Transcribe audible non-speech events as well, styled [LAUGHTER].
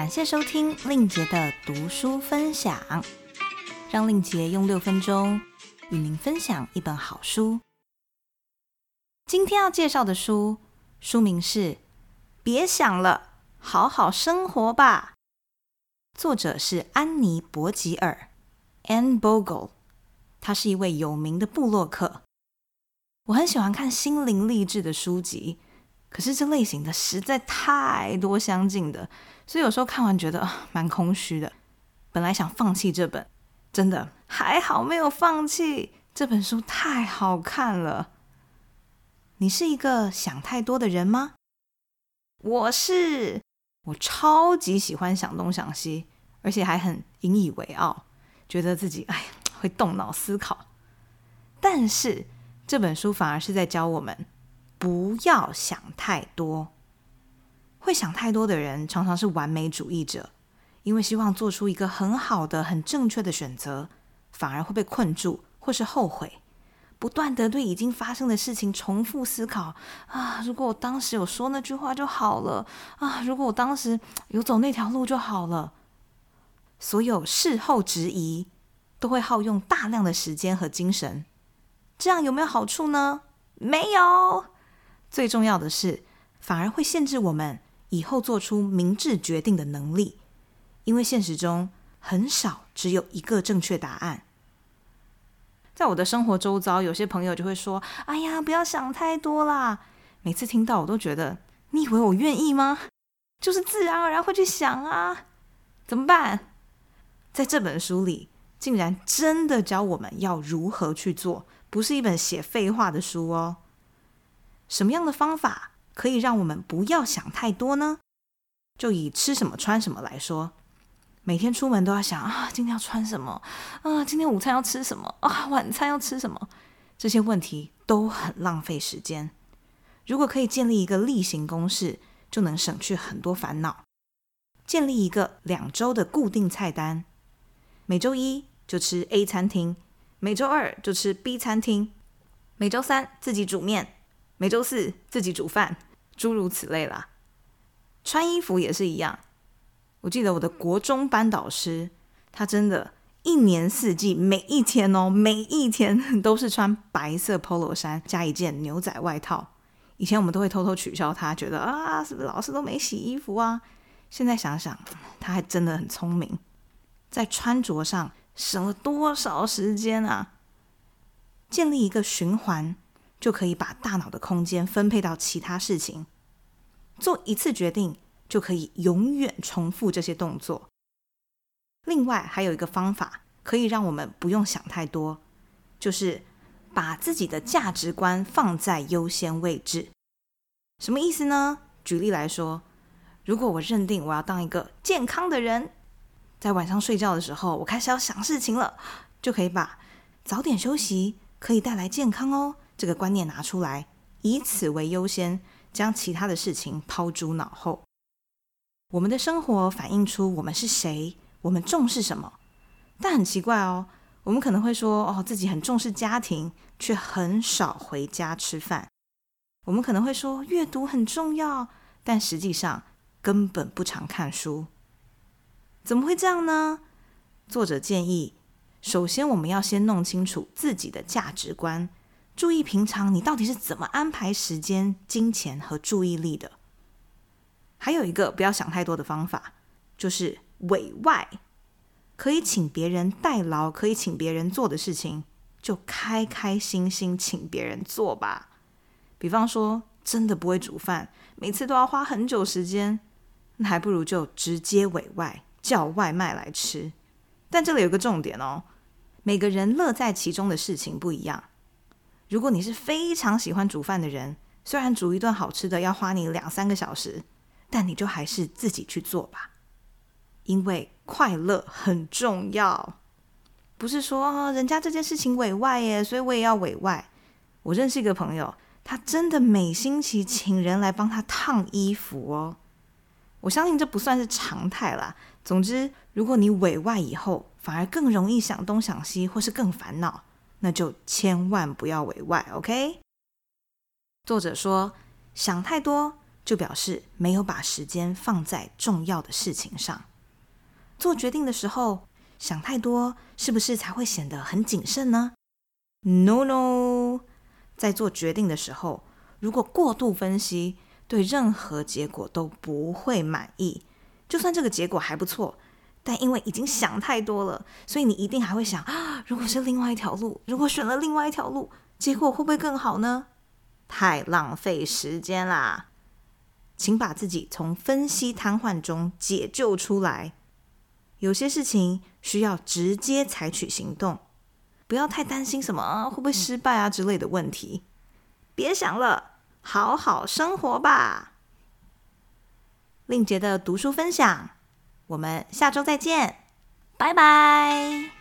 感谢收听令杰的读书分享，让令杰用六分钟与您分享一本好书。今天要介绍的书，书名是《别想了，好好生活吧》，作者是安妮·伯吉尔 （Anne Bogle），他是一位有名的布洛克。我很喜欢看心灵励志的书籍。可是这类型的实在太多相近的，所以有时候看完觉得蛮空虚的。本来想放弃这本，真的还好没有放弃。这本书太好看了。你是一个想太多的人吗？我是，我超级喜欢想东想西，而且还很引以为傲，觉得自己哎会动脑思考。但是这本书反而是在教我们。不要想太多。会想太多的人常常是完美主义者，因为希望做出一个很好的、很正确的选择，反而会被困住或是后悔，不断的对已经发生的事情重复思考啊！如果我当时有说那句话就好了啊！如果我当时有走那条路就好了。所有事后质疑都会耗用大量的时间和精神，这样有没有好处呢？没有。最重要的是，反而会限制我们以后做出明智决定的能力，因为现实中很少只有一个正确答案。在我的生活周遭，有些朋友就会说：“哎呀，不要想太多啦！”每次听到，我都觉得：“你以为我愿意吗？就是自然而然会去想啊，怎么办？”在这本书里，竟然真的教我们要如何去做，不是一本写废话的书哦。什么样的方法可以让我们不要想太多呢？就以吃什么穿什么来说，每天出门都要想啊，今天要穿什么啊？今天午餐要吃什么啊？晚餐要吃什么？这些问题都很浪费时间。如果可以建立一个例行公事，就能省去很多烦恼。建立一个两周的固定菜单，每周一就吃 A 餐厅，每周二就吃 B 餐厅，每周三自己煮面。每周四自己煮饭，诸如此类啦。穿衣服也是一样。我记得我的国中班导师，他真的，一年四季每一天哦，每一天 [LAUGHS] 都是穿白色 polo 衫加一件牛仔外套。以前我们都会偷偷取笑他，觉得啊，是不是老师都没洗衣服啊？现在想想，他还真的很聪明，在穿着上省了多少时间啊！建立一个循环。就可以把大脑的空间分配到其他事情，做一次决定就可以永远重复这些动作。另外还有一个方法可以让我们不用想太多，就是把自己的价值观放在优先位置。什么意思呢？举例来说，如果我认定我要当一个健康的人，在晚上睡觉的时候，我开始要想事情了，就可以把早点休息可以带来健康哦。这个观念拿出来，以此为优先，将其他的事情抛诸脑后。我们的生活反映出我们是谁，我们重视什么。但很奇怪哦，我们可能会说，哦，自己很重视家庭，却很少回家吃饭。我们可能会说，阅读很重要，但实际上根本不常看书。怎么会这样呢？作者建议，首先我们要先弄清楚自己的价值观。注意平常你到底是怎么安排时间、金钱和注意力的。还有一个不要想太多的方法，就是委外，可以请别人代劳，可以请别人做的事情，就开开心心请别人做吧。比方说，真的不会煮饭，每次都要花很久时间，那还不如就直接委外叫外卖来吃。但这里有个重点哦，每个人乐在其中的事情不一样。如果你是非常喜欢煮饭的人，虽然煮一顿好吃的要花你两三个小时，但你就还是自己去做吧，因为快乐很重要。不是说人家这件事情委外耶，所以我也要委外。我认识一个朋友，他真的每星期请人来帮他烫衣服哦。我相信这不算是常态啦。总之，如果你委外以后，反而更容易想东想西，或是更烦恼。那就千万不要委外，OK？作者说，想太多就表示没有把时间放在重要的事情上。做决定的时候想太多，是不是才会显得很谨慎呢？No No，在做决定的时候，如果过度分析，对任何结果都不会满意。就算这个结果还不错，但因为已经想太多了，所以你一定还会想，如果是另外一条路，如果选了另外一条路，结果会不会更好呢？太浪费时间啦！请把自己从分析瘫痪中解救出来。有些事情需要直接采取行动，不要太担心什么会不会失败啊之类的问题。别想了，好好生活吧。令杰的读书分享，我们下周再见，拜拜。